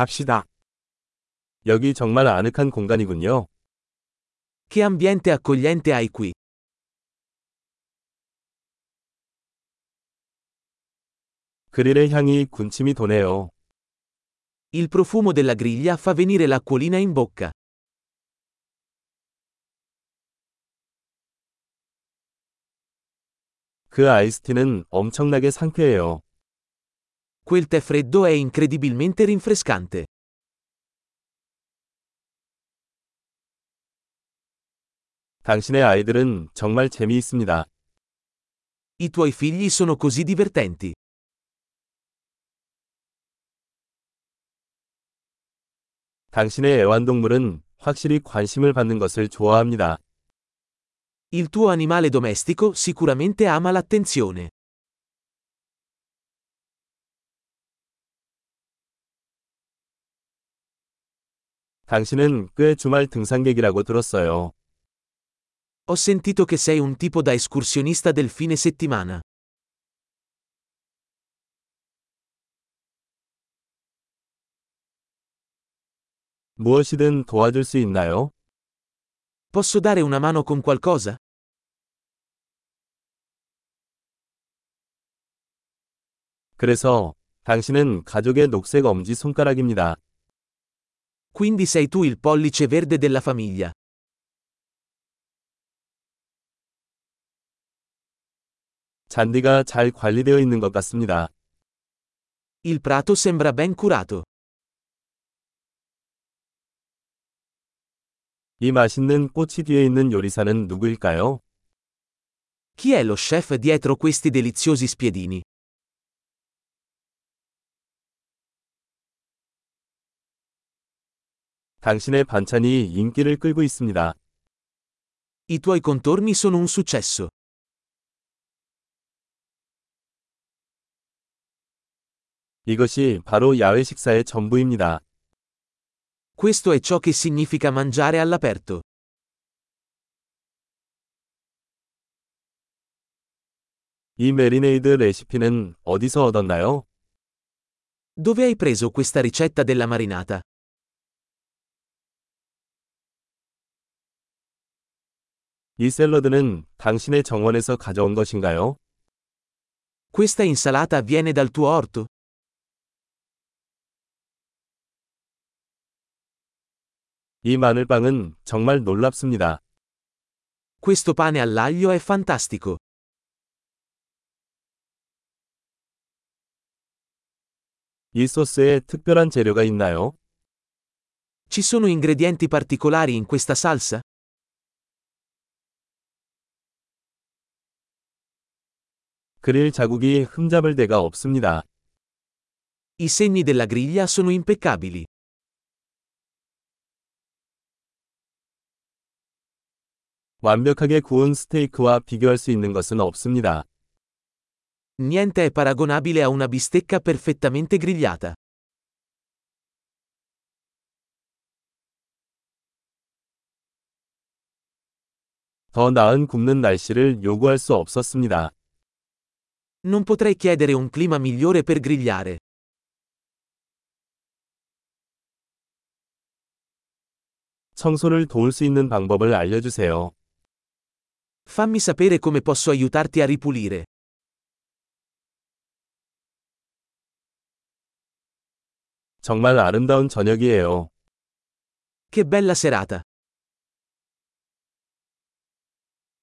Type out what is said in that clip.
갑시다. 여기 정말 아늑한 공간이군요. Che ambiente accogliente hai qui. 그릴의 향이 군침이 도네요. Il profumo della griglia fa venire l'acquolina in bocca. 그 아이스티는 엄청나게 상쾌해요. Quel tè freddo è incredibilmente rinfrescante. 당신의 아이들은 정말 재미있습니다. I tuoi figli sono così divertenti. 당신의 애완동물은 확실히 관심을 받는 것을 좋아합니다. Il tuo animale domestico sicuramente ama l'attenzione. 당신은 꽤 주말 등산객이라고 들었어요. Ho sentito che sei un tipo da escursionista del fine settimana. 무엇이든 도와줄 수 있나요? Posso dare una mano con qualcosa? 그래서 당신은 가족의 녹색 엄지 손가락입니다. Quindi sei tu il pollice verde della famiglia. 잔디가 잘 관리되어 있는 것 같습니다. Il prato sembra ben curato. 이 맛있는 꽃이 뒤에 있는 요리사는 누구일까요? Chi è lo chef dietro questi deliziosi spiedini? 당신의 반찬이 인기를 끌고 있습니다. I tuoi contorni sono un successo. 이것이 바로 야외 식사의 전부입니다. Questo è ciò che significa mangiare all'aperto. 이 marinade 레시피는 어디서 얻었나요? Dove hai preso questa ricetta della marinata? 이 샐러드는 당신의 정원에서 가져온 것인가요? Questa insalata viene dal tuo orto? 이 마늘빵은 정말 놀랍습니다. Questo pane all'aglio è fantastico. 이 소스에 특별한 재료가 있나요? Ci sono ingredienti particolari in questa salsa? 그릴 자국이 흠잡을 데가 없습니다. I segni della griglia sono impeccabili. 완벽하게 구운 스테이크와 비교할 수 있는 것은 없습니다. Niente è paragonabile a una bistecca perfettamente grigliata. 더 나은 굽는 날씨를 요구할 수 없었습니다. Non potrei chiedere un clima migliore per grigliare. 청소를 도울 수 있는 방법을 알려주세요. Fammi sapere come posso aiutarti a ripulire. 정말 아름다운 저녁이에요. Che bella serata!